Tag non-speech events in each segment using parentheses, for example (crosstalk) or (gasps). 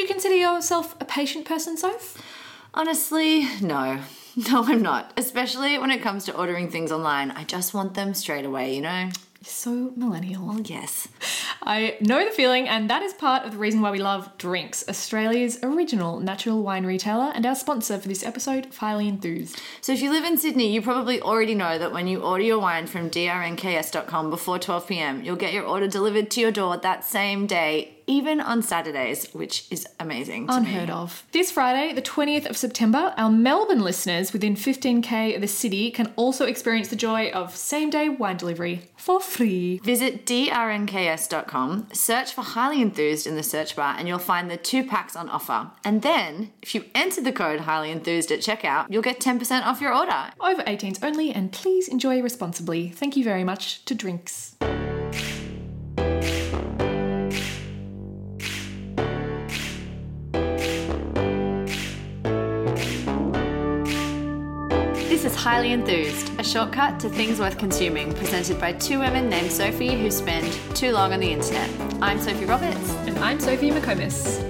you consider yourself a patient person, Soph? Honestly, no. (laughs) No, I'm not. Especially when it comes to ordering things online. I just want them straight away, you know? So millennial. Well, yes. I know the feeling, and that is part of the reason why we love Drnks, Australia's original natural wine retailer, and our sponsor for this episode, Highly Enthused. So if you live in Sydney, you probably already know that when you order your wine from drnks.com before 12 pm, you'll get your order delivered to your door that same day, even on Saturdays, which is amazing. To Unheard me. of. This Friday, the 20th of September, our Melbourne listeners within 15k of the city can also experience the joy of same day wine delivery for free. Visit drnks.com, search for Highly Enthused in the search bar, and you'll find the two packs on offer. And then, if you enter the code Highly Enthused at checkout, you'll get 10% off your order. Over 18s only, and please enjoy responsibly. Thank you very much to Drnks. Highly Enthused, a shortcut to things worth consuming, presented by two women named Sophie who spend too long on the internet. I'm Sophie Roberts. And I'm Sophie McComas.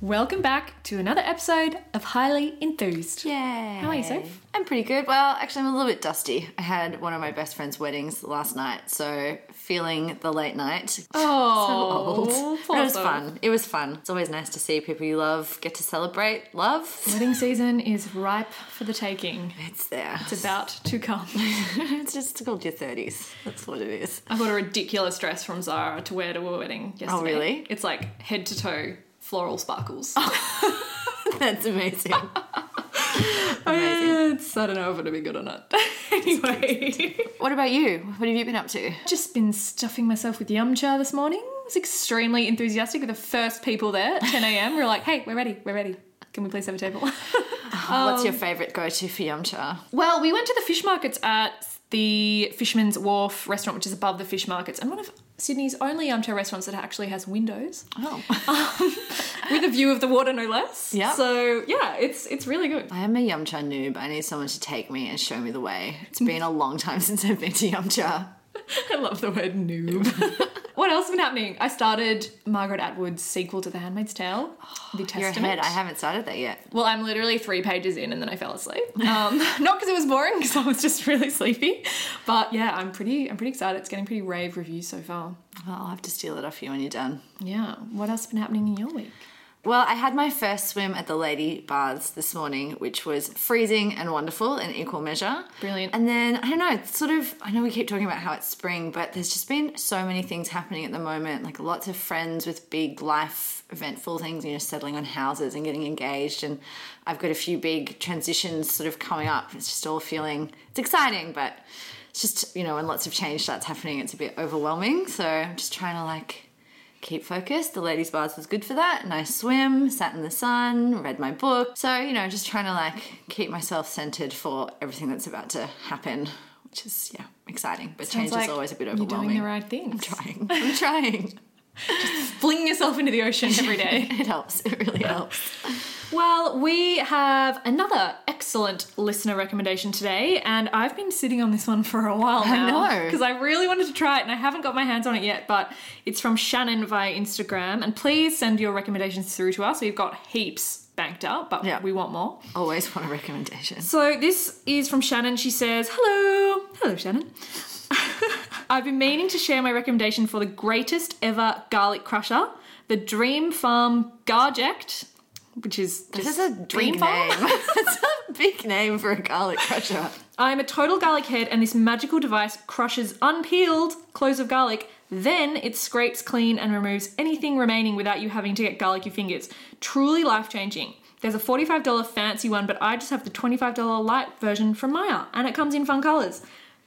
Welcome back to another episode of Highly Enthused. Yay. How are you, Soph? I'm pretty good. Well, actually, I'm a little bit dusty. I had one of my best friend's weddings last night, so feeling the late night. (laughs) Oh, old. But it was fun. It was fun. It's always nice to see people you love get to celebrate love. Wedding (laughs) season is ripe for the taking. It's there. It's about to come. (laughs) it's just called your 30s. That's what it is. I got a ridiculous dress from Zara to wear to a wedding oh, yesterday. really? It's like head to toe floral sparkles. That's amazing. (laughs) It's, I don't know if it'll be good or not. (laughs) anyway, (laughs) what about you? What have you been up to? just been stuffing myself with yum cha this morning. I was extremely enthusiastic with the first people there at 10 a.m. We were like, hey, we're ready, we're ready. Can we please have a table? What's your um, favourite go to for yum cha? well, we went to the fish markets at the Fisherman's Wharf restaurant, which is above the fish markets, and one of Sydney's only yum cha restaurants that actually has windows Oh. (laughs) Um, with a view of the water, no less. Yeah. So yeah, it's it's really good. I am a yum cha noob. I need someone to take me and show me the way. It's mm. been a long time (laughs) since I've been to yum cha. (laughs) I love the word noob. (laughs) what else has been happening? I started Margaret Atwood's sequel to The Handmaid's Tale, The You're Testament. ahead. I haven't started that yet. Well, I'm literally three pages in and then I fell asleep. Um, (laughs) not because it was boring, because I was just really sleepy. But yeah, I'm pretty, I'm pretty excited. It's getting pretty rave reviews so far. Well, I'll have to steal it off you when you're done. Yeah. What else has been happening in your week? Well, I had my first swim at the lady baths this morning, which was freezing and wonderful in equal measure. Brilliant. And then, I don't know, it's sort of, I know we keep talking about how it's spring, but there's just been so many things happening at the moment. Like lots of friends with big life eventful things, you know, settling on houses and getting engaged. And I've got a few big transitions sort of coming up. It's just all feeling, it's exciting, but it's just, you know, when lots of change starts happening, it's a bit overwhelming. So I'm just trying to like, keep focused. The ladies' bars was good for that. Nice swim, sat in the sun, read my book. So, you know, just trying to like keep myself centered for everything that's about to happen, which is, yeah, exciting. But change Sounds is always a bit overwhelming. You're doing the right thing. I'm trying. I'm trying. (laughs) Just fling yourself into the ocean every day. (laughs) it helps. It really helps. Well, we have another excellent listener recommendation today, and I've been sitting on this one for a while I now. know. Because I really wanted to try it, and I haven't got my hands on it yet, but it's from Shannon via Instagram. And please send your recommendations through to us. We've got heaps banked up, but Yeah. we want more. Always want a recommendation. So this is from Shannon. She says, Hello. Hello, Shannon. (laughs) I've been meaning to share my recommendation for the greatest ever garlic crusher, the Dreamfarm Garject, which is This just is a Dream name. (laughs) It's a big name for a garlic crusher. I'm a total garlic head, and this magical device crushes unpeeled cloves of garlic. Then it scrapes clean and removes anything remaining without you having to get garlicky fingers. Truly life changing. There's a $45 fancy one, but I just have the $25 light version from Myer, and it comes in fun colors.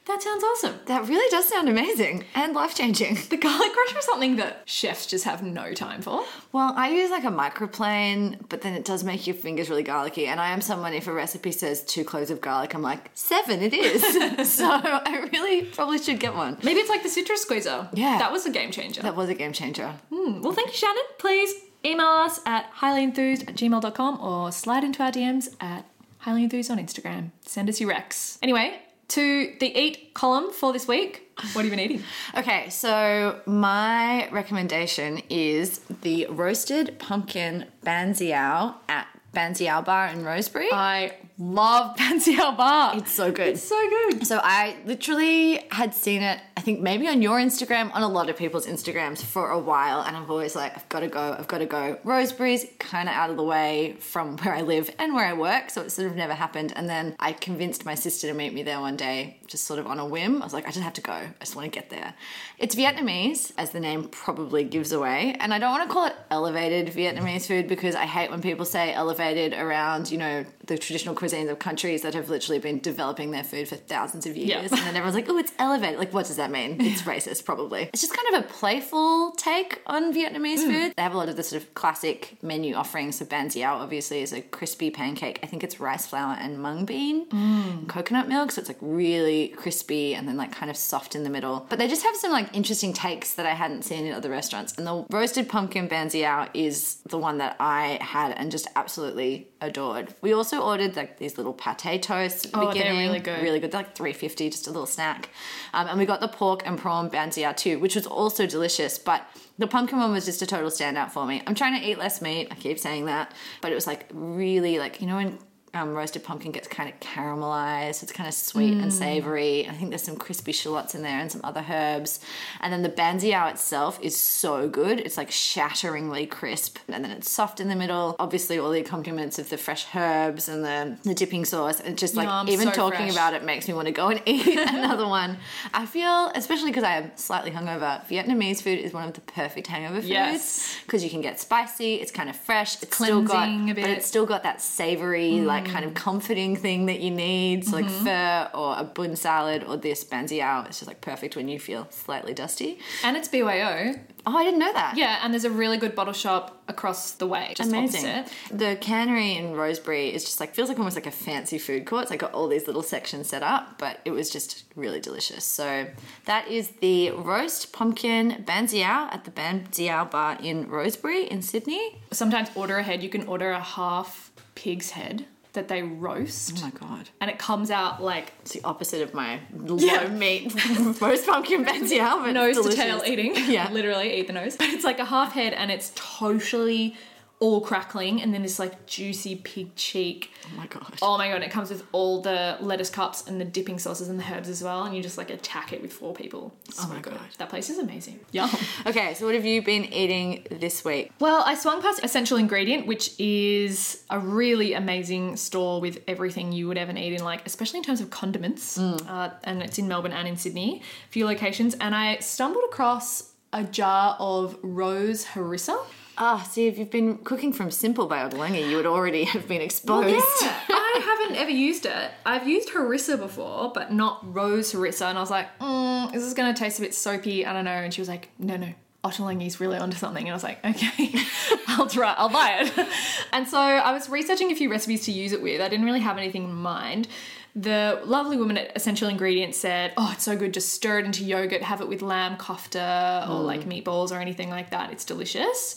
That sounds awesome. That really does sound amazing and life changing. The garlic crusher is something that chefs just have no time for. Well, I use like a microplane, but then it does make your fingers really garlicky. And I am someone, if a recipe says two cloves of garlic, I'm like, seven it is. (laughs) so I really probably should get one. Maybe it's like the citrus squeezer. Yeah. That was a game changer. That was a game changer. Hmm. Well, thank you, Shannon. Please email us at highlyenthused at gmail.com or slide into our DMs at highlyenthused on Instagram. Send us your recs. Anyway, to the eat column for this week. What have you been eating? Okay, so my recommendation is the roasted pumpkin banh xeo at Banh Xeo Bar in Rosebery. I love Banh Xeo Bar. it's so good. It's so good. So I literally had seen it, think maybe on your Instagram, on a lot of people's Instagrams for a while, and I'm always like, I've got to go, I've got to go. Rosebery's kind of out of the way from (laughs) where I live and where I work, so it sort of never happened. And then I convinced my sister to meet me there one day, just sort of on a whim. I was like, I just have to go. I just want to get there. It's Vietnamese, as the name probably gives away, and I don't want to call it elevated Vietnamese food because I hate when people say elevated around, you know, the traditional cuisines of countries that have literally been developing their food for thousands of years. Yeah. And then everyone's like, oh, it's elevated. Like, what does that mean? It's racist, probably. It's just kind of a playful take on Vietnamese mm. food. They have a lot of the sort of classic menu offerings. So banh xeo, obviously, is a crispy pancake. I think it's rice flour and mung bean, mm. coconut milk. So it's like really crispy and then like kind of soft in the middle. But they just have some like interesting takes that I hadn't seen in other restaurants. And the roasted pumpkin banh xeo is the one that I had and just absolutely adored. We also ordered like these little pate toasts at the Oh, they're beginning. really good. Really good. They're like three fifty, just a little snack. Um, and we got the pork and prawn banh xeo too, which was also delicious. But the pumpkin one was just a total standout for me. I'm trying to eat less meat. I keep saying that, but it was like really like you know when. Um, roasted pumpkin gets kind of caramelized. It's kind of sweet and savory. I think there's some crispy shallots in there and some other herbs. And then the banh xeo itself is so good. It's like shatteringly crisp. And then it's soft in the middle. Obviously, all the accompaniments of the fresh herbs and the, the dipping sauce. And just like even so talking fresh. about it makes me want to go and (laughs) eat (laughs) another one. I feel, especially because I am slightly hungover, Vietnamese food is one of the perfect hangover foods Yes. because you can get spicy. It's kind of fresh. It's still got, cleansing but it's still got that savory, like kind of comforting thing that you need. So like Mm-hmm. pho or a bun salad or this banh xeo. It's just like perfect when you feel slightly dusty. And it's BYO. Oh, I didn't know that. Yeah, and there's a really good bottle shop across the way, just Amazing. opposite. The cannery in Rosebery is just like feels like almost like a fancy food court. It's like got all these little sections set up, but it was just really delicious. So that is the roast pumpkin banh xeo at the banh xeo bar in Rosebery in Sydney. Sometimes order ahead, you can order a half pig's head that they roast. Oh my god. And it comes out like It's the opposite of my low Yeah. meat (laughs) roast pumpkin banh xeo, but nose delicious. to tail eating. Yeah. (laughs) literally eat the nose. But it's like a half head and it's totally all crackling and then this like juicy pig cheek. Oh my god. Oh my god, and it comes with all the lettuce cups and the dipping sauces and the herbs as well, and you just like attack it with four people. Oh my good. God. That place is amazing. Yum. (laughs) Okay, so what have you been eating this week? Well, I swung past Essential Ingredient, which is a really amazing store with everything you would ever need in, like, especially in terms of condiments. Uh, and it's in Melbourne and in Sydney, a few locations. And I stumbled across a jar of rose harissa. Ah, see, if you've been cooking from Simple by Ottolenghi, you would already have been exposed. Yeah, I (laughs) haven't ever used it. I've used harissa before, but not rose harissa. And I was like, mm, is this going to taste a bit soapy? I don't know. And she was like, no, no. Ottolenghi's really onto something. And I was like, okay, (laughs) I'll try, I'll buy it. (laughs) And so I was researching a few recipes to use it with. I didn't really have anything in mind. The lovely woman at Essential Ingredients said, oh, it's so good. Just stir it into yogurt, have it with lamb kofta or like meatballs or anything like that. It's delicious.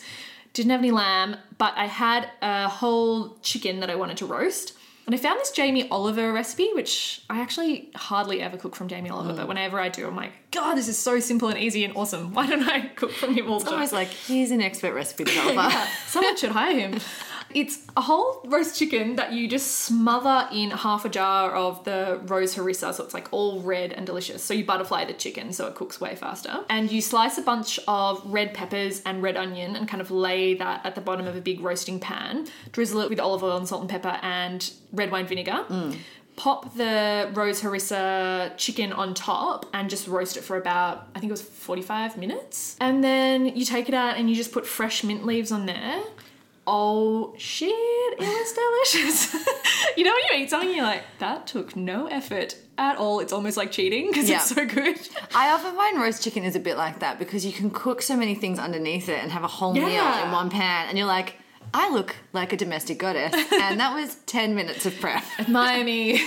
Didn't have any lamb, but I had a whole chicken that I wanted to roast. And I found this Jamie Oliver recipe, which I actually hardly ever cook from Jamie Oliver, but mm. whenever I do, I'm like, God, this is so simple and easy and awesome. Why don't I (laughs) cook from him all the It's time? almost like he's an expert recipe (laughs) developer. Someone should hire him. (laughs) It's a whole roast chicken that you just smother in half a jar of the rose harissa, so it's like all red and delicious. So you butterfly the chicken so it cooks way faster. And you slice a bunch of red peppers and red onion and kind of lay that at the bottom of a big roasting pan. Drizzle it with olive oil and salt and pepper and red wine vinegar. Mm. Pop the rose harissa chicken on top and just roast it for about, I think it was 45 minutes. And then you take it out and you just put fresh mint leaves on there. Oh shit, it was delicious. (laughs) you know when you eat something, you're like, that took no effort at all. It's almost like cheating because Yeah. it's so good. (laughs) I often find roast chicken is a bit like that because you can cook so many things underneath it and have a whole meal in one pan, and you're like, I look like a domestic goddess, (laughs) and that was ten minutes of prep. Miami.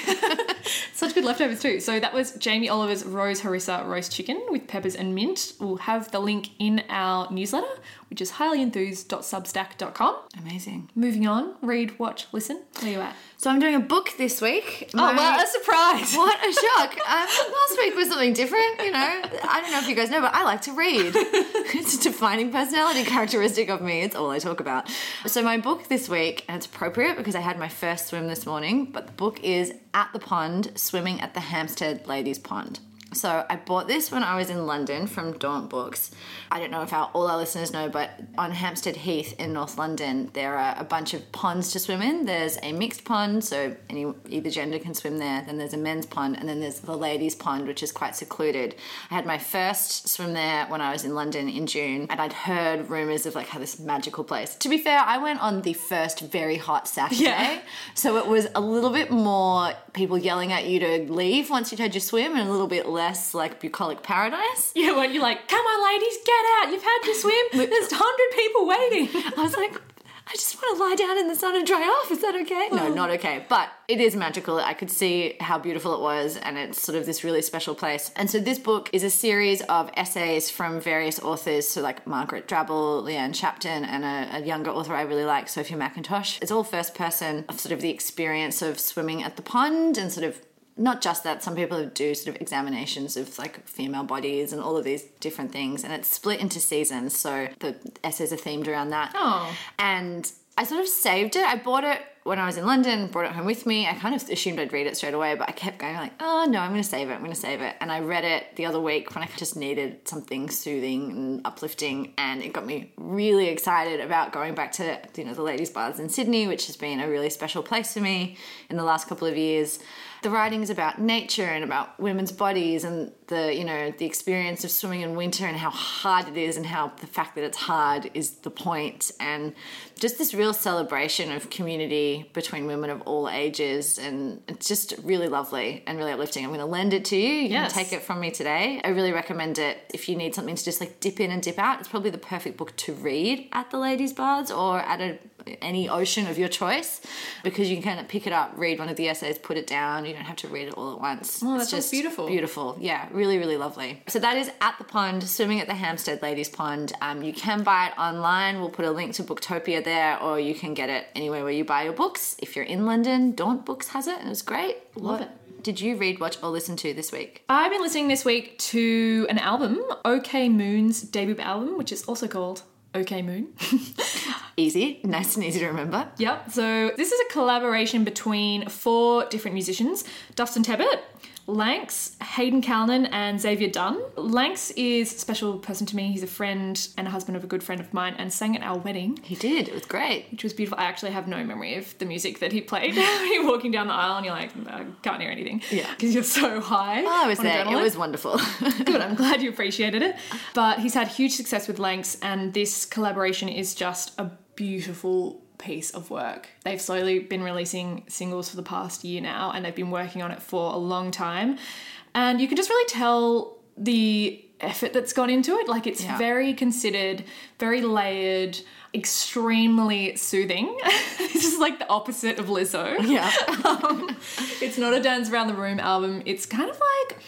(laughs) Such good leftovers too. So that was Jamie Oliver's Rose Harissa roast chicken with peppers and mint. We'll have the link in our newsletter, which is highlyenthused.substack.com. Amazing. Moving on, read, watch, listen. Where you at? So I'm doing a book this week. Oh, well, a surprise. (laughs) What a shock. (laughs) Um, last week was something different, you know. I don't know if you guys know, but I like to read. it's a defining personality characteristic of me. It's all I talk about. So my book this week, and it's appropriate because I had my first swim this morning, but the book is At the Pond, Swimming at the Hampstead Ladies Pond. So I bought this when I was in London from Daunt Books. I don't know if our, all our listeners know, but on Hampstead Heath in North London, there are a bunch of ponds to swim in. There's a mixed pond, so any either gender can swim there. Then there's a men's pond, and then there's the ladies' pond, which is quite secluded. I had my first swim there when I was in London in June, and I'd heard rumors of like how this magical place. To be fair, I went on the first very hot Saturday, Yeah. so it was a little bit more people yelling at you to leave once you'd had your swim, and a little bit less like bucolic paradise. Yeah, when you're like, come on, ladies, get out. You've had your swim. (laughs) There's 100 people waiting. I was like, I just want to lie down in the sun and dry off. Is that okay? No, oh. not okay. But it is magical. I could see how beautiful it was, and it's sort of this really special place. And so this book is a series of essays from various authors, so like Margaret Drabble, Leanne Shapton, and a, a younger author I really like, Sophia Mackintosh. It's all first person of sort of the experience of swimming at the pond and sort of not just that some people do sort of examinations of like female bodies and all of these different things and it's split into seasons so the essays are themed around that Oh. and i sort of saved it i bought it when i was in london brought it home with me i kind of assumed i'd read it straight away but i kept going like oh no i'm going to save it i'm going to save it. And i read it the other week when i just needed something soothing and uplifting and it got me really excited about going back to you know the ladies baths in sydney which has been a really special place for me in the last couple of years. The writing is about nature and about women's bodies and the you know the experience of swimming in winter and how hard it is and how the fact that it's hard is the point. And just this real celebration of community between women of all ages and it's just really lovely and really uplifting i'm going to lend it to you you Yes. can take it from me today i really recommend it if you need something to just like dip in and dip out it's probably the perfect book to read at the ladies baths or at a any ocean of your choice because you can kind of pick it up, read one of the essays, put it down. You don't have to read it all at once. Oh, that It's just beautiful. Beautiful. Yeah, really, really lovely. So that is at the pond, swimming at the Hampstead Ladies Pond. Um, you can buy it online. We'll put a link to Booktopia there, or you can get it anywhere where you buy your books. If you're in London, Daunt Books has it, and it's great. Love What it. Did you read, watch, or listen to this week? I've been listening this week to an album, OK Moon's debut album, which is also called OK Moon. (laughs) Easy, nice and easy to remember. Yep. So this is a collaboration between four different musicians: Dustin Tebbett, Lanks, Hayden Calnin, and Xavier Dunn. Lanks is a special person to me. He's a friend and a husband of a good friend of mine, and sang at our wedding. He did. It was great. Which was beautiful. I actually have no memory of the music that he played. (laughs) you're walking down the aisle and you're like, mm, I can't hear anything. Yeah. Because you're so high. Oh, I was there. It was wonderful. (laughs) Good, I'm glad you appreciated it. But he's had huge success with Lanks, and this collaboration is just a beautiful piece of work. They've slowly been releasing singles for the past year now, and they've been working on it for a long time. And you can just really tell the effort that's gone into it. Like, it's Yeah. very considered, very layered. Extremely soothing. (laughs) this is like the opposite of Lizzo. yeah. (laughs) Um, it's not a dance around the room album. It's kind of like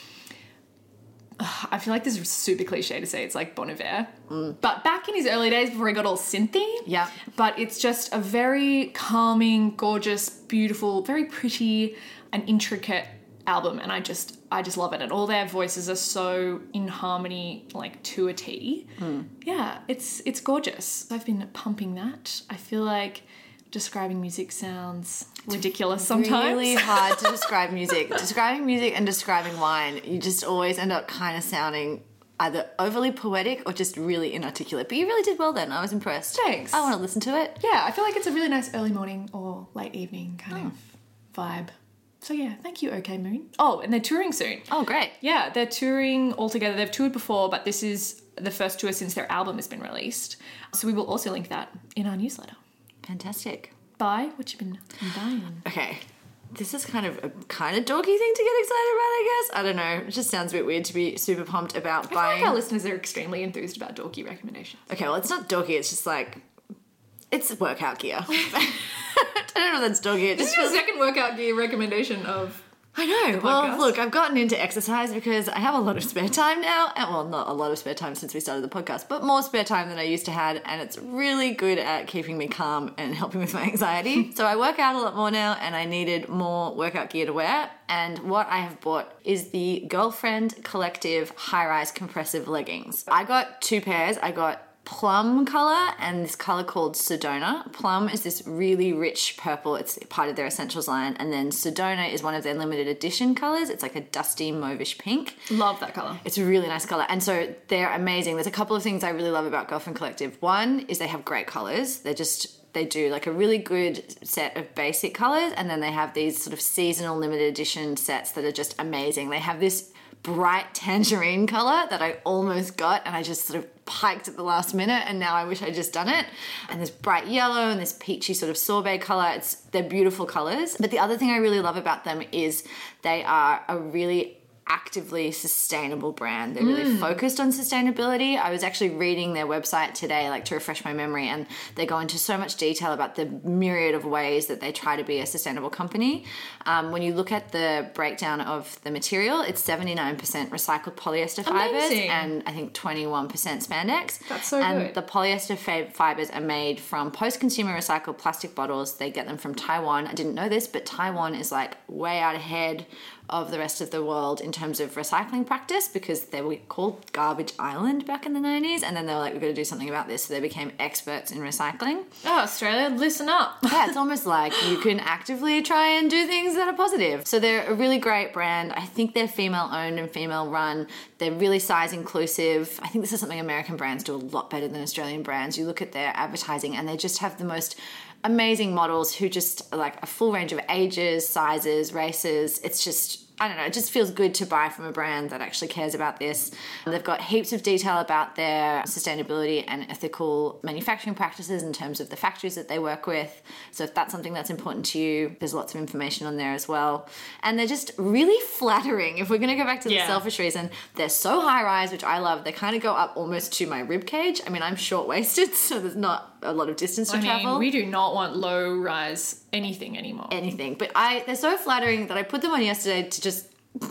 (sighs) I feel like this is super cliche to say it's like Bon Iver, but back in his early days before he got all synthy. Yeah. But it's just a very calming, gorgeous, beautiful, very pretty and intricate album, and I just I just love it. And all their voices are so in harmony, like to a T. Hmm. Yeah, it's it's gorgeous. I've been pumping that. I feel like describing music sounds ridiculous sometimes. really hard to (laughs) describe music. describing music and describing wine, you just always end up kind of sounding either overly poetic or just really inarticulate. But you really did well then. I was impressed. Thanks. I want to listen to it. Yeah, I feel like it's a really nice early morning or late evening kind of vibe. So yeah, thank you, OK Moon. Oh, and they're touring soon. Oh, great. Yeah, they're touring all together. They've toured before, but this is the first tour since their album has been released. So we will also link that in our newsletter. Fantastic. Bye. What you've been buying? Okay. This is kind of a kind of doggy thing to get excited about, I guess. I don't know. It just sounds a bit weird to be super pumped about I buying. like our listeners are extremely enthused about dorky recommendations. Okay, well, it's not doggy. It's just like it's workout gear. (laughs) I don't know if that's doggy. It This just is your second workout gear recommendation of I know. Well, look, I've gotten into exercise because I have a lot of spare time now. And, well, not a lot of spare time since we started the podcast, but more spare time than I used to have. And it's really good at keeping me calm and helping with my anxiety. (laughs) so I work out a lot more now, and I needed more workout gear to wear. And what I have bought is the Girlfriend Collective High Rise Compressive Leggings. I got two pairs. I got plum color and this color called Sedona. Plum is this really rich purple. It's part of their essentials line. And then Sedona is one of their limited edition colors. It's like a dusty mauvish pink. Love that color. It's a really nice color. And so they're amazing. There's a couple of things I really love about Girlfriend Collective. One is they have great colors. They're just they do like a really good set of basic colors and then they have these sort of seasonal limited edition sets that are just amazing. They have this bright tangerine color that I almost got and I just sort of piked at the last minute and now I wish I'd just done it. And this bright yellow and this peachy sort of sorbet color. It's they're beautiful colors. But the other thing I really love about them is they are a really actively sustainable brand. They're really focused on sustainability. I was actually reading their website today, like to refresh my memory, and they go into so much detail about the myriad of ways that they try to be a sustainable company. Um, when you look at the breakdown of the material, it's 79% recycled polyester fibers Amazing. and I think 21% spandex. That's so and good. the polyester fibers are made from post-consumer recycled plastic bottles. They get them from Taiwan. I didn't know this, but Taiwan is like way out ahead of the rest of the world in terms of recycling practice because they were called Garbage Island back in the 90s and then they were like, we're going to do something about this. So they became experts in recycling. Oh, Australia, listen up. (laughs) Yeah, it's almost like you can actively try and do things that are positive. So they're a really great brand. I think they're female owned and female run. They're really size inclusive. I think this is something American brands do a lot better than Australian brands. You look at their advertising and they just have the most amazing models who just like a full range of ages, sizes, races. It's just I don't know, it just feels good to buy from a brand that actually cares about this. They've got heaps of detail about their sustainability and ethical manufacturing practices in terms of the factories that they work with. So if that's something that's important to you, there's lots of information on there as well. And they're just really flattering. If we're going to go back to the Yeah. selfish reason, they're so high rise, which I love. They kind of go up almost to my rib cage. I mean, I'm short waisted, (laughs) so there's not a lot of distance to I travel mean, we do not want low rise anything anymore. anything. But I they're so flattering that I put them on yesterday to just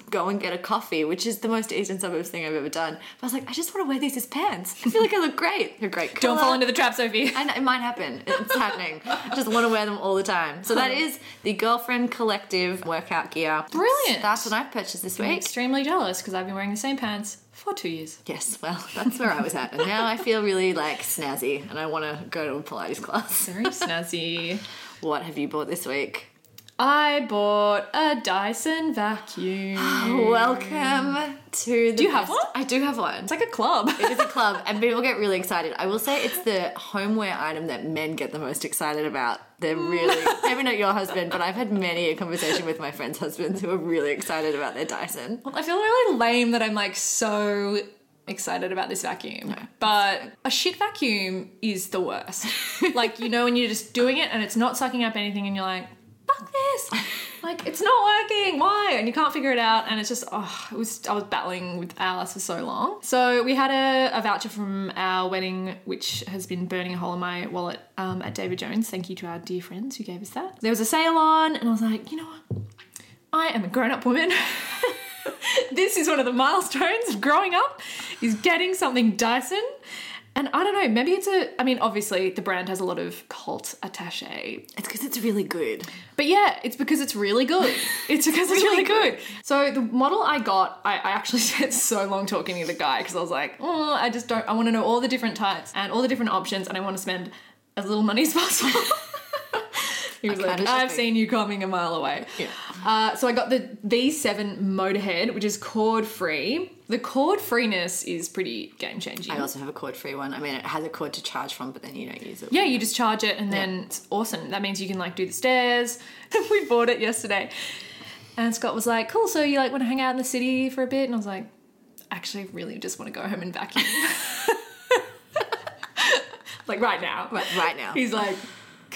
go and get a coffee, which is the most eastern suburbs thing I've ever done. But I was like, I just want to wear these as pants. I feel like I look great. They're great. Don't fall into the trap, Sophie. I know, it might happen. It's happening. I just want to wear them all the time. So that is the Girlfriend Collective workout gear. Brilliant. That's what I've purchased this week. I'm week. extremely jealous because I've been wearing the same pants for two years. Yes, well, that's where I was at. And now I feel really like snazzy and I want to go to a Pilates class. Very snazzy. (laughs) What have you bought this week? I bought a Dyson vacuum. (gasps) Welcome to the. Do you have one? I do have one. It's like a club. It is a (laughs) club, and people get really excited. I will say it's the homeware item that men get the most excited about. They're really, (laughs) maybe not your husband, but I've had many a conversation with my friends' husbands who are really excited about their Dyson. I feel really lame that I'm like so excited about this vacuum. But a shit vacuum is the worst. (laughs) like, you know, when you're just doing it and it's not sucking up anything and you're like, fuck this. Like, it's not working. Why? And you can't figure it out. And it's just, oh, it was, I was battling with Alice for so long. So we had a, a voucher from our wedding, which has been burning a hole in my wallet um, at David Jones. Thank you to our dear friends who gave us that. There was a sale on, and I was like, you know what? I am a grown up woman. (laughs) this is one of the milestones of growing up is getting something Dyson. And I don't know, maybe it's a I mean, obviously the brand has a lot of cult attache. It's because it's really good. But yeah, it's because it's really good. It's because it's really good. So the model I got, I, I actually (laughs) spent so long talking to the guy because I was like, oh, I just don't I want to know all the different types and all the different options and I want to spend as little money as possible. (laughs) He was like, I've seen you coming a mile away. Yeah. Uh, so I got the V7 Motorhead, which is cord free. The cord freeness is pretty game changing. I also have a cord free one. I mean, it has a cord to charge from, but then you don't use it. Yeah, you just charge it and then it's awesome. That means you can like do the stairs. (laughs) we bought it yesterday. And Scott was like, cool, so you like want to hang out in the city for a bit? And I was like, actually, I really just want to go home and vacuum. (laughs) (laughs) like right now. Right, right now. He's like,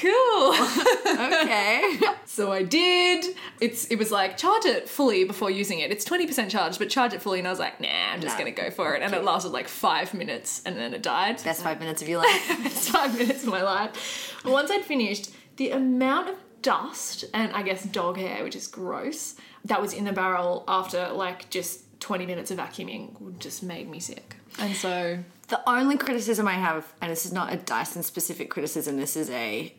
cool. (laughs) okay. so I did. It's it was like charge it fully before using it. It's 20% charged, but charge it fully and I was like, nah, I'm just No. gonna go for it. And it lasted like five minutes and then it died. Best five minutes of your life. (laughs) It's five minutes of my life. Once I'd finished, the amount of dust and I guess dog hair, which is gross, that was in the barrel after like just 20 minutes of vacuuming just made me sick. And so The only criticism I have, and this is not a Dyson specific criticism, this is a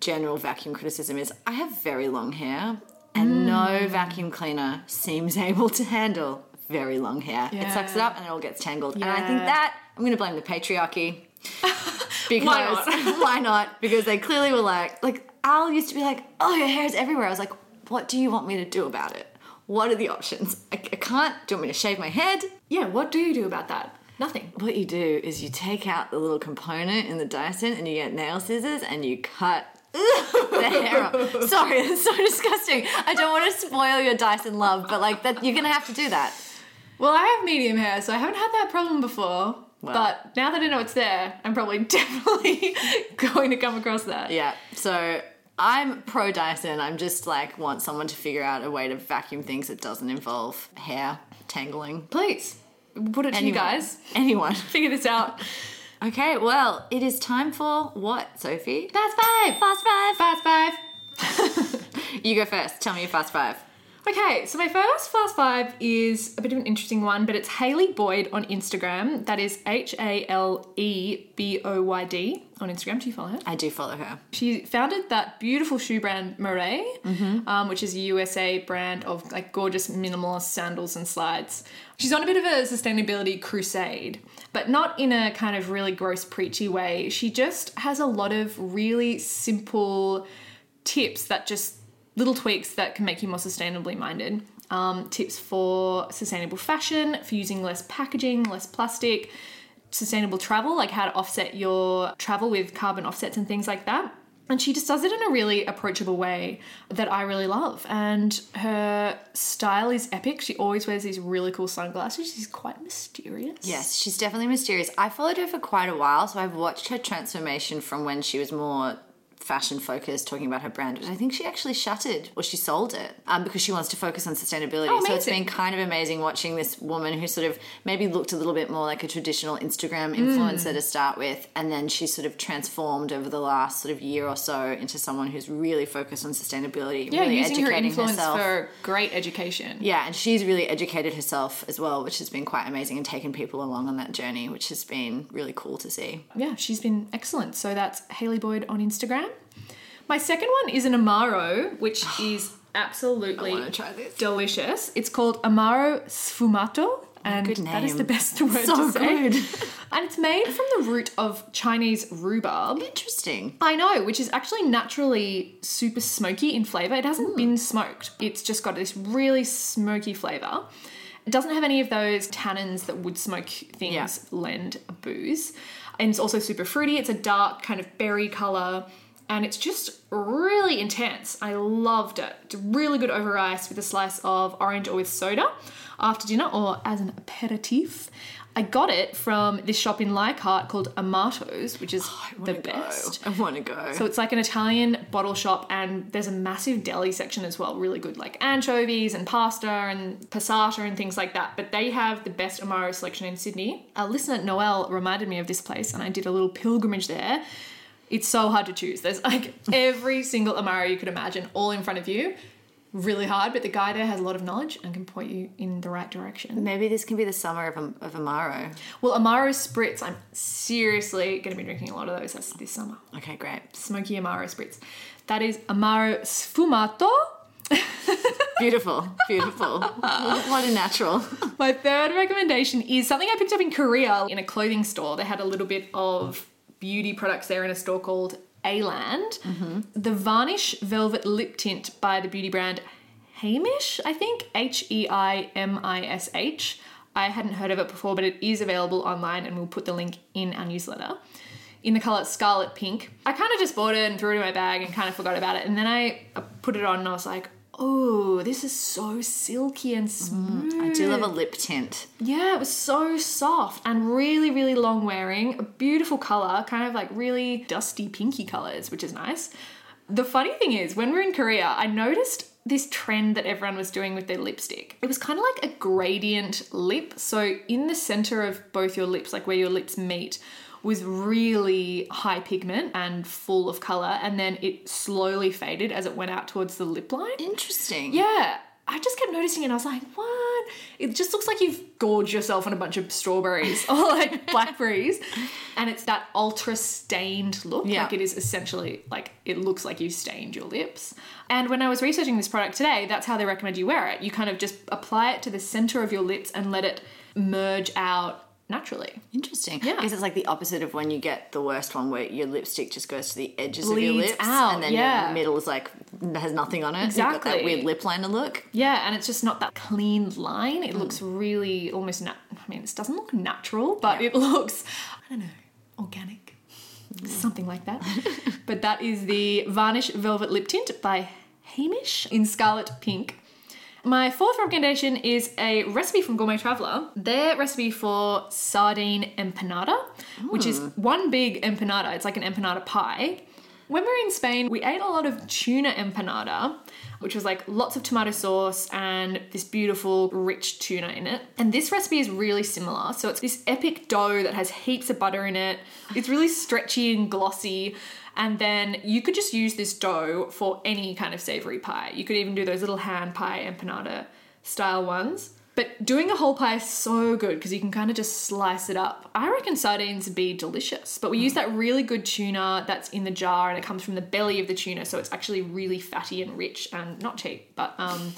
general vacuum criticism, is I have very long hair, and no mm. vacuum cleaner seems (laughs) able to handle very long hair. It sucks it up and it all gets tangled. And I think that I'm going to blame the patriarchy. because (laughs) Why not? (laughs) why not? Because they clearly were like, like Al used to be like, "Oh, your hair is everywhere." I was like, "What do you want me to do about it? What are the options? I, I can't. Do you want me to shave my head? yeah, what do you do about that? Nothing. What you do is you take out the little component in the Dyson and you get nail scissors and you cut the hair off. Sorry, (laughs) that's so disgusting. I don't want to spoil your Dyson love, but like that, you're gonna have to do that. Well, I have medium hair, so I haven't had that problem before. Wow. But now that I know it's there, I'm probably (laughs) definitely going to come across that. Yeah. So I'm pro Dyson. I'm just like want someone to figure out a way to vacuum things that doesn't involve hair tangling. Please put it to you guys. Anyone. Figure this out. (laughs) Okay. Well, it is time for what, Sophie? Fast five. Fast five. Fast (laughs) five. You go first. Tell me your fast five. Okay, so my first fast five is a bit of an interesting one, but it's Haley Boyd on Instagram. That is H A L E B O Y D on Instagram. Do you follow her? I do follow her. She founded that beautiful shoe brand Murray, um, which is a USA brand of like gorgeous minimalist sandals and slides. She's on a bit of a sustainability crusade, but not in a kind of really gross preachy way. She just has a lot of really simple tips that just little tweaks that can make you more sustainably minded. Um, tips for sustainable fashion, for using less packaging, less plastic, sustainable travel, like how to offset your travel with carbon offsets and things like that. And she just does it in a really approachable way that I really love. And her style is epic. She always wears these really cool sunglasses. She's quite mysterious. Yes, she's definitely mysterious. I followed her for quite a while, so I've watched her transformation from when she was more fashion focused, talking about her brand, which I think she actually shuttered or she sold it um, because she wants to focus on sustainability. Oh, so it's been kind of amazing watching this woman who sort of maybe looked a little bit more like a traditional Instagram influencer Mm. to start with, and then she sort of transformed over the last sort of year or so into someone who's really focused on sustainability, Yeah, really using her influence herself. for great education. Yeah, and she's really educated herself as well, which has been quite amazing and taken people along on that journey, which has been really cool to see. yeah, she's been excellent. So that's Haley Boyd on Instagram. My second one is an Amaro, which (sighs) is absolutely wanna try this. delicious. It's called Amaro Sfumato. Oh, and Good that is the best (laughs) word So to say. good. (laughs) And it's made from the root of Chinese rhubarb. Interesting. I know, which is actually naturally super smoky in flavour. It hasn't hmm. been smoked. It's just got this really smoky flavour. It doesn't have any of those tannins that would smoke things Yeah. lend a booze. And it's also super fruity. It's a dark kind of berry colour. And it's just really intense. I loved it. It's really good over ice with a slice of orange or with soda after dinner or as an aperitif. I got it from this shop in Leichhardt called Amato's, which is oh, the Wanna go. best. I want to go. So it's like an Italian bottle shop, and there's a massive deli section as well. Really good, like anchovies and pasta and passata and things like that. But they have the best Amaro selection in Sydney. Our listener Noel reminded me of this place, and I did a little pilgrimage there. It's so hard to choose. There's like (laughs) every single Amaro you could imagine all in front of you. Really hard, but the guy there has a lot of knowledge and can point you in the right direction. Maybe this can be the summer of, of Amaro. Well, Amaro Spritz, I'm seriously going to be drinking a lot of those this, this summer. Okay, great. smoky Amaro spritz. That is Amaro Sfumato. (laughs) Beautiful, beautiful. what a natural. My third recommendation is something I picked up in Korea in a clothing store. They had a little bit of beauty products there in a store called A-Land. The Varnish Velvet Lip Tint by the beauty brand Heimish, I think. H E I M I S H. I hadn't heard of it before, but it is available online and we'll put the link in our newsletter. In the colour Scarlet Pink. I kind of just bought it and threw it in my bag and kind of forgot about it. And then I put it on and I was like, oh, this is so silky and smooth. I do love a lip tint. Yeah, it was so soft and really, really long wearing. A beautiful color, kind of like really dusty pinky colors, which is nice. The funny thing is, when we were in Korea, I noticed this trend that everyone was doing with their lipstick. It was kind of like a gradient lip. So, in the center of both your lips, like where your lips meet, was really high pigment and full of color, and then it slowly faded as it went out towards the lip line. Interesting. Yeah. I just kept noticing it. I was like, what? It just looks like you've gorged yourself on a bunch of strawberries (laughs) or like (laughs) blackberries. And it's that ultra stained look. Yeah. Like it is essentially like it looks like you've stained your lips. And when I was researching this product today, that's how they recommend you wear it. You kind of just apply it to the center of your lips and let it merge out naturally. Interesting. Yeah. Because it's like the opposite of when you get the worst one where your lipstick just goes to the edges of your lips out, and then yeah. your middle is like has nothing on it. You've got that Exactly. weird lip liner look. Yeah, and it's just not that clean line. It looks Mm. really almost nat- I mean, it doesn't look natural, but Yeah. it (laughs) looks I don't know, organic. Something like that. (laughs) but that is the Varnish Velvet Lip Tint by Heimish in Scarlet Pink. My fourth recommendation is a recipe from Gourmet Traveller. Their recipe for sardine empanada, which is hmm. one big empanada. It's like an empanada pie. When we were in Spain, we ate a lot of tuna empanada, which was like lots of tomato sauce and this beautiful rich tuna in it. And this recipe is really similar. So it's this epic dough that has heaps of butter in it. It's really stretchy and glossy. And then you could just use this dough for any kind of savory pie. You could even do those little hand pie empanada style ones. But doing a whole pie is so good because you can kind of just slice it up. I reckon sardines would be delicious, but we use that really good tuna that's in the jar and it comes from the belly of the tuna, so it's actually really fatty and rich and not cheap, but um,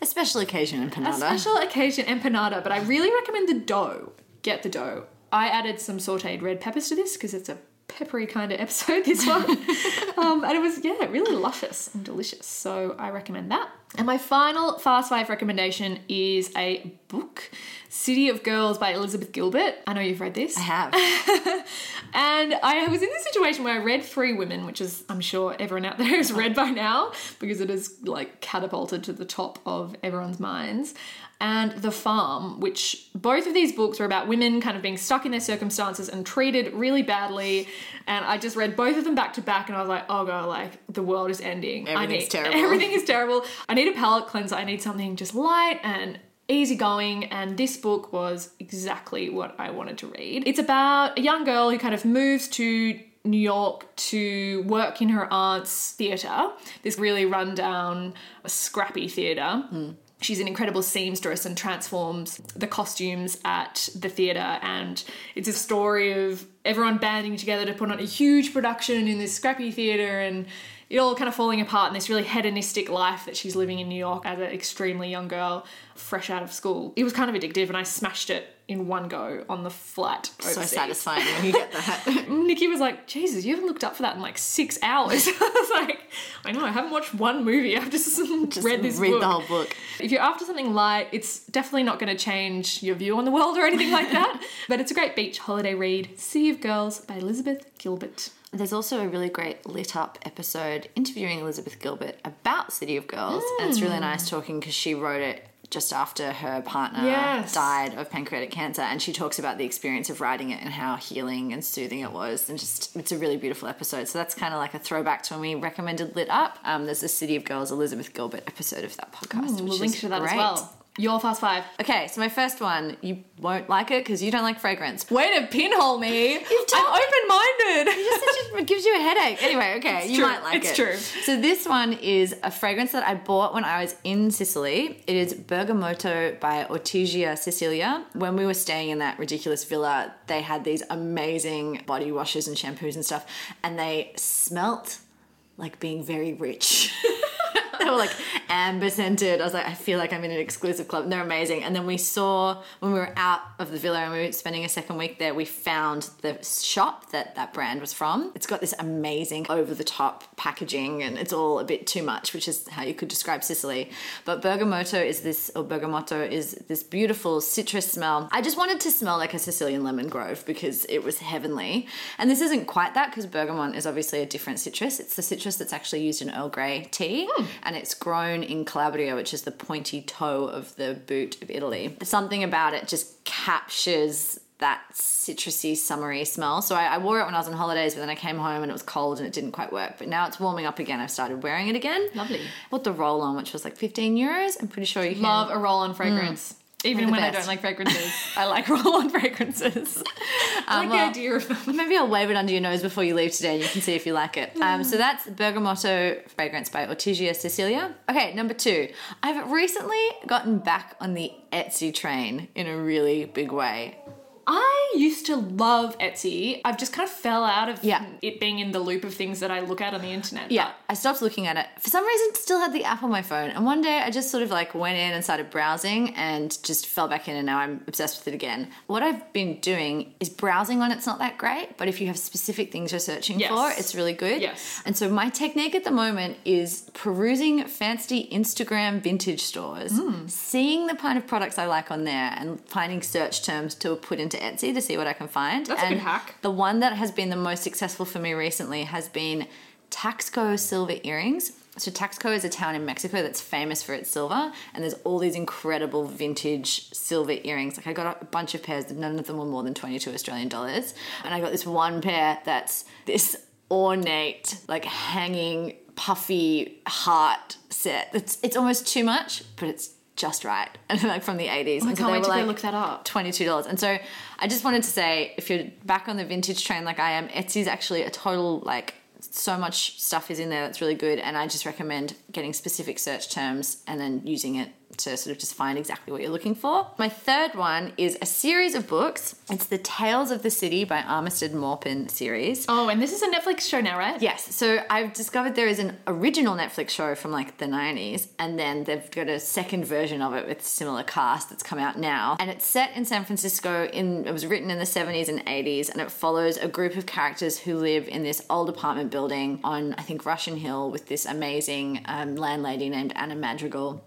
A special occasion empanada. a special occasion empanada. But I really recommend the dough. Get the dough. I added some sauteed red peppers to this because it's a peppery kind of episode, this one. (laughs) um, and it was, yeah, really luscious and delicious. So I recommend that. And my final Fast Five recommendation is a book, City of Girls by Elizabeth Gilbert. I know you've read this. I have. (laughs) And I was in this situation where I read Three Women, which is, I'm sure everyone out there has read by now because it is like catapulted to the top of everyone's minds. And The Farm, which both of these books are about women kind of being stuck in their circumstances and treated really badly. And I just read both of them back to back and I was like, oh god, like the world is ending. I Everything's need, terrible. (laughs) Everything is terrible. I need a palate cleanser. I need something just light and easygoing, and this book was exactly what I wanted to read. It's about a young girl who kind of moves to New York to work in her aunt's theatre, this really rundown, scrappy theatre. Hmm. She's an incredible seamstress and transforms the costumes at the theatre, and it's a story of everyone banding together to put on a huge production in this scrappy theatre and it all kind of falling apart in this really hedonistic life that she's living in New York as an extremely young girl, fresh out of school. It was kind of addictive, and I smashed it in one go on the flight. so satisfying when you get that. (laughs) Nikki was like, Jesus, you haven't looked up for that in like six hours. (laughs) I was like, I know, I haven't watched one movie. I've just, (laughs) Just read this read book. the whole book. If you're after something light, it's definitely not going to change your view on the world or anything like that. but it's a great beach holiday read. Sea of Girls by Elizabeth Gilbert. There's also a really great lit up episode interviewing Elizabeth Gilbert about City of Girls, and it's really nice talking because she wrote it just after her partner Yes. died of pancreatic cancer, and she talks about the experience of writing it and how healing and soothing it was, and just it's a really beautiful episode. So that's kind of like a throwback to when we recommended Lit Up. Um, there's a City of Girls Elizabeth Gilbert episode of that podcast. We'll which link is to that great. as well. Your fast five. Okay, so my first one, you won't like it because you don't like fragrance. Way to pinhole me. (laughs) I'm open minded. it gives you a headache. Anyway, (laughs) okay, you true. might like it. It's it. true. So this one is a fragrance that I bought when I was in Sicily. It is Bergamotto by Ortigia Sicilia. When we were staying in that ridiculous villa, they had these amazing body washes and shampoos and stuff, and they smelt like being very rich. (laughs) they were like amber scented. I was like, I feel like I'm in an exclusive club. And they're amazing. And then we saw when we were out of the villa and we were spending a second week there, we found the shop that that brand was from. It's got this amazing over the top packaging and it's all a bit too much, which is how you could describe Sicily. But Bergamotto is this, or Bergamotto is this beautiful citrus smell. I just wanted to smell like a Sicilian lemon grove because it was heavenly. And this isn't quite that because bergamot is obviously a different citrus. It's the citrus that's actually used in Earl Grey tea hmm. and it's grown in Calabria, which is the pointy toe of the boot of Italy. Something about it just captures that citrusy, summery smell. So I, I wore it when I was on holidays, but then I came home and it was cold and it didn't quite work. But now it's warming up again. I've started wearing it again. Lovely. Bought the roll on, which was like 15 euros. I'm pretty sure you can. Love a roll on fragrance. Mm. Even when I don't like fragrances, I like (laughs) roll-on fragrances. I like well- the idea of them. Maybe I'll wave it under your nose before you leave today and you can see if you like it. Um, so that's Bergamotto fragrance by Ortigia Sicilia. Okay, number two. I've recently gotten back on the Etsy train in a really big way. I used to love Etsy. I've just kind of fell out of Yeah. it being in the loop of things that I look at on the internet. Yeah, I stopped looking at it. For some reason, still had the app on my phone. And one day I just sort of like went in and started browsing and just fell back in and now I'm obsessed with it again. What I've been doing is browsing on it's not that great, but if you have specific things you're searching Yes. for, it's really good. Yes. And so my technique at the moment is perusing fancy Instagram vintage stores, Hmm. seeing the kind of products I like on there and finding search terms to put into Etsy to see what I can find. That's a good hack. The one that has been the most successful for me recently has been Taxco silver earrings. So Taxco is a town in Mexico that's famous for its silver, and there's all these incredible vintage silver earrings. Like I got a bunch of pairs, none of them were more than 22 Australian dollars, and I got this one pair that's this ornate, like hanging, puffy heart set. It's it's almost too much, but it's just right, (laughs) and like from the 80s. I and so can't wait to like, go look that up. $22. And so I just wanted to say if you're back on the vintage train like I am, Etsy's actually a total like so much stuff is in there that's really good and I just recommend getting specific search terms and then using it to sort of just find exactly what you're looking for. My third one is a series of books. It's the Tales of the City by Armistead Maupin series. Oh, and this is a Netflix show now, right? Yes, so I've discovered there is an original Netflix show from like the 90s, and then they've got a second version of it with similar cast that's come out now. And it's set in San Francisco in it was written in the 70s and 80s, and it follows a group of characters who live in this old apartment building on I think Russian Hill with this amazing um, landlady named Anna Madrigal.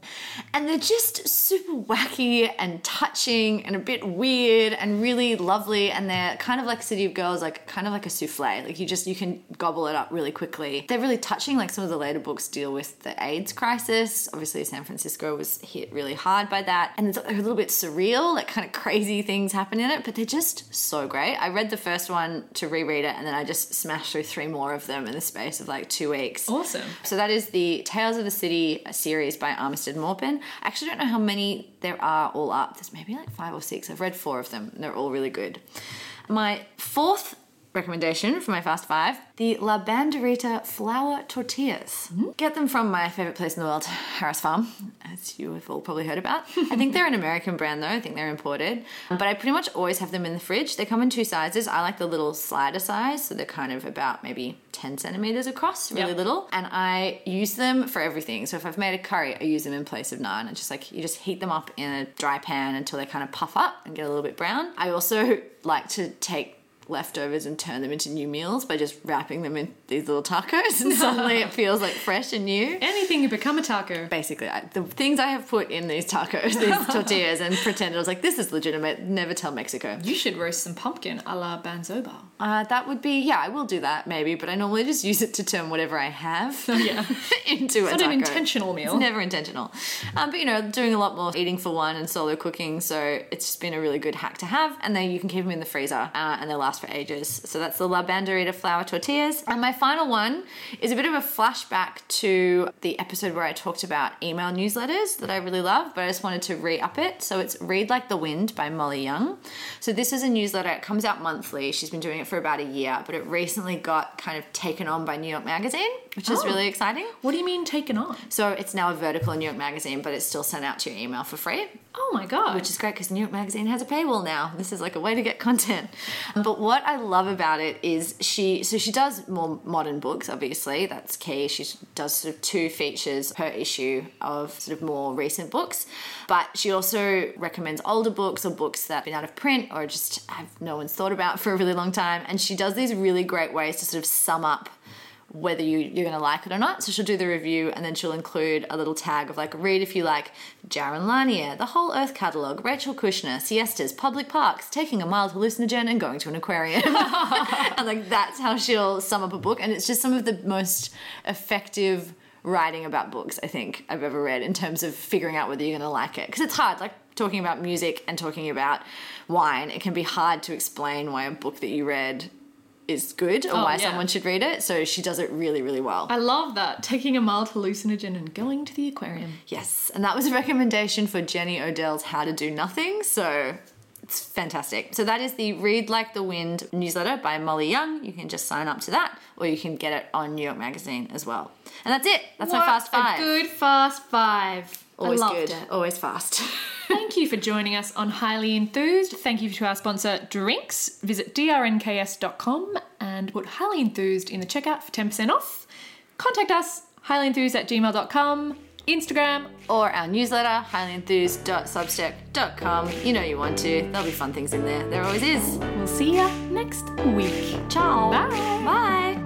And they're just super wacky and touching and a bit weird and really lovely and they're kind of like City of Girls, like kind of like a souffle. Like you just you can gobble it up really quickly. They're really touching. Like some of the later books deal with the AIDS crisis. Obviously, San Francisco was hit really hard by that, and it's a little bit surreal. Like kind of crazy things happen in it, but they're just so great. I read the first one to reread it, and then I just smashed through three more of them in the space of like two weeks. Awesome. So that is the Tales of the City series by Armistead Maupin. Actually don't know how many there are all up. There's maybe like five or six. I've read four of them. And they're all really good. My fourth recommendation for my fast five the La Banderita flour tortillas. Mm-hmm. Get them from my favorite place in the world, Harris Farm, as you have all probably heard about. (laughs) I think they're an American brand though, I think they're imported. But I pretty much always have them in the fridge. They come in two sizes. I like the little slider size, so they're kind of about maybe 10 centimeters across, really Yep. little. And I use them for everything. So if I've made a curry, I use them in place of naan. And just like you just heat them up in a dry pan until they kind of puff up and get a little bit brown. I also like to take leftovers and turn them into new meals by just wrapping them in these little tacos and (laughs) suddenly it feels like fresh and new Anything to become a taco. basically I, the things i have put in these tacos these (laughs) tortillas and pretended i was like this is legitimate never tell mexico You should roast some pumpkin a la banzoba. uh, that would be yeah i will do that maybe but i normally just use it to turn whatever i have Yeah. (laughs) into a Not an taco. intentional meal. It's never intentional. Um, but you know, doing a lot more eating for one and solo cooking, so it's just been a really good hack to have. And then you can keep them in the freezer uh, and they'll last for ages. So that's the La Banderita flour tortillas. And my final one is a bit of a flashback to the episode where I talked about email newsletters that I really love, but I just wanted to re up it. So it's Read Like the Wind by Molly Young. So this is a newsletter, it comes out monthly. She's been doing it for about a year, but it recently got kind of taken on by New York Magazine, which is Oh. really exciting. What do you mean taken on? So it's now a vertical in New York Magazine, but it's still sent out to your email for free, Oh my god. which is great because New York Magazine has a paywall now. This is like a way to get content. But what I love about it is she, so she does more modern books, obviously, that's key. She does sort of two features per issue of sort of more recent books, but she also recommends older books or books that have been out of print or just have no one's thought about for a really long time. And she does these really great ways to sort of sum up whether you, you're going to like it or not. So she'll do the review and then she'll include a little tag of like, read if you like Jaron Lanier, the whole Earth catalogue, Rachel Kushner, siestas, public parks, taking a mild hallucinogen and going to an aquarium. (laughs) and like that's how she'll sum up a book. And it's just some of the most effective writing about books I think I've ever read in terms of figuring out whether you're going to like it. Because it's hard, like talking about music and talking about wine, it can be hard to explain why a book that you read is good or Oh, why yeah. someone should read it. So she does it really, really well. I love that. Taking a mild hallucinogen and going to the aquarium. Yes, and that was a recommendation for Jenny Odell's How to Do Nothing. So it's fantastic. So that is the Read Like the Wind newsletter by Molly Young. You can just sign up to that, or you can get it on New York Magazine as well. And that's it. That's my fast five. A good fast five. Always good. it. Always fast. (laughs) Thank you for joining us on Highly Enthused. Thank you to our sponsor, Drnks. Visit drnks.com and put Highly Enthused in the checkout for 10% off. Contact us, highlyenthused at gmail.com, Instagram. or our newsletter, highlyenthused.substack.com. You know you want to. There'll be fun things in there. There always is. We'll see ya next week. Ciao. Bye. Bye.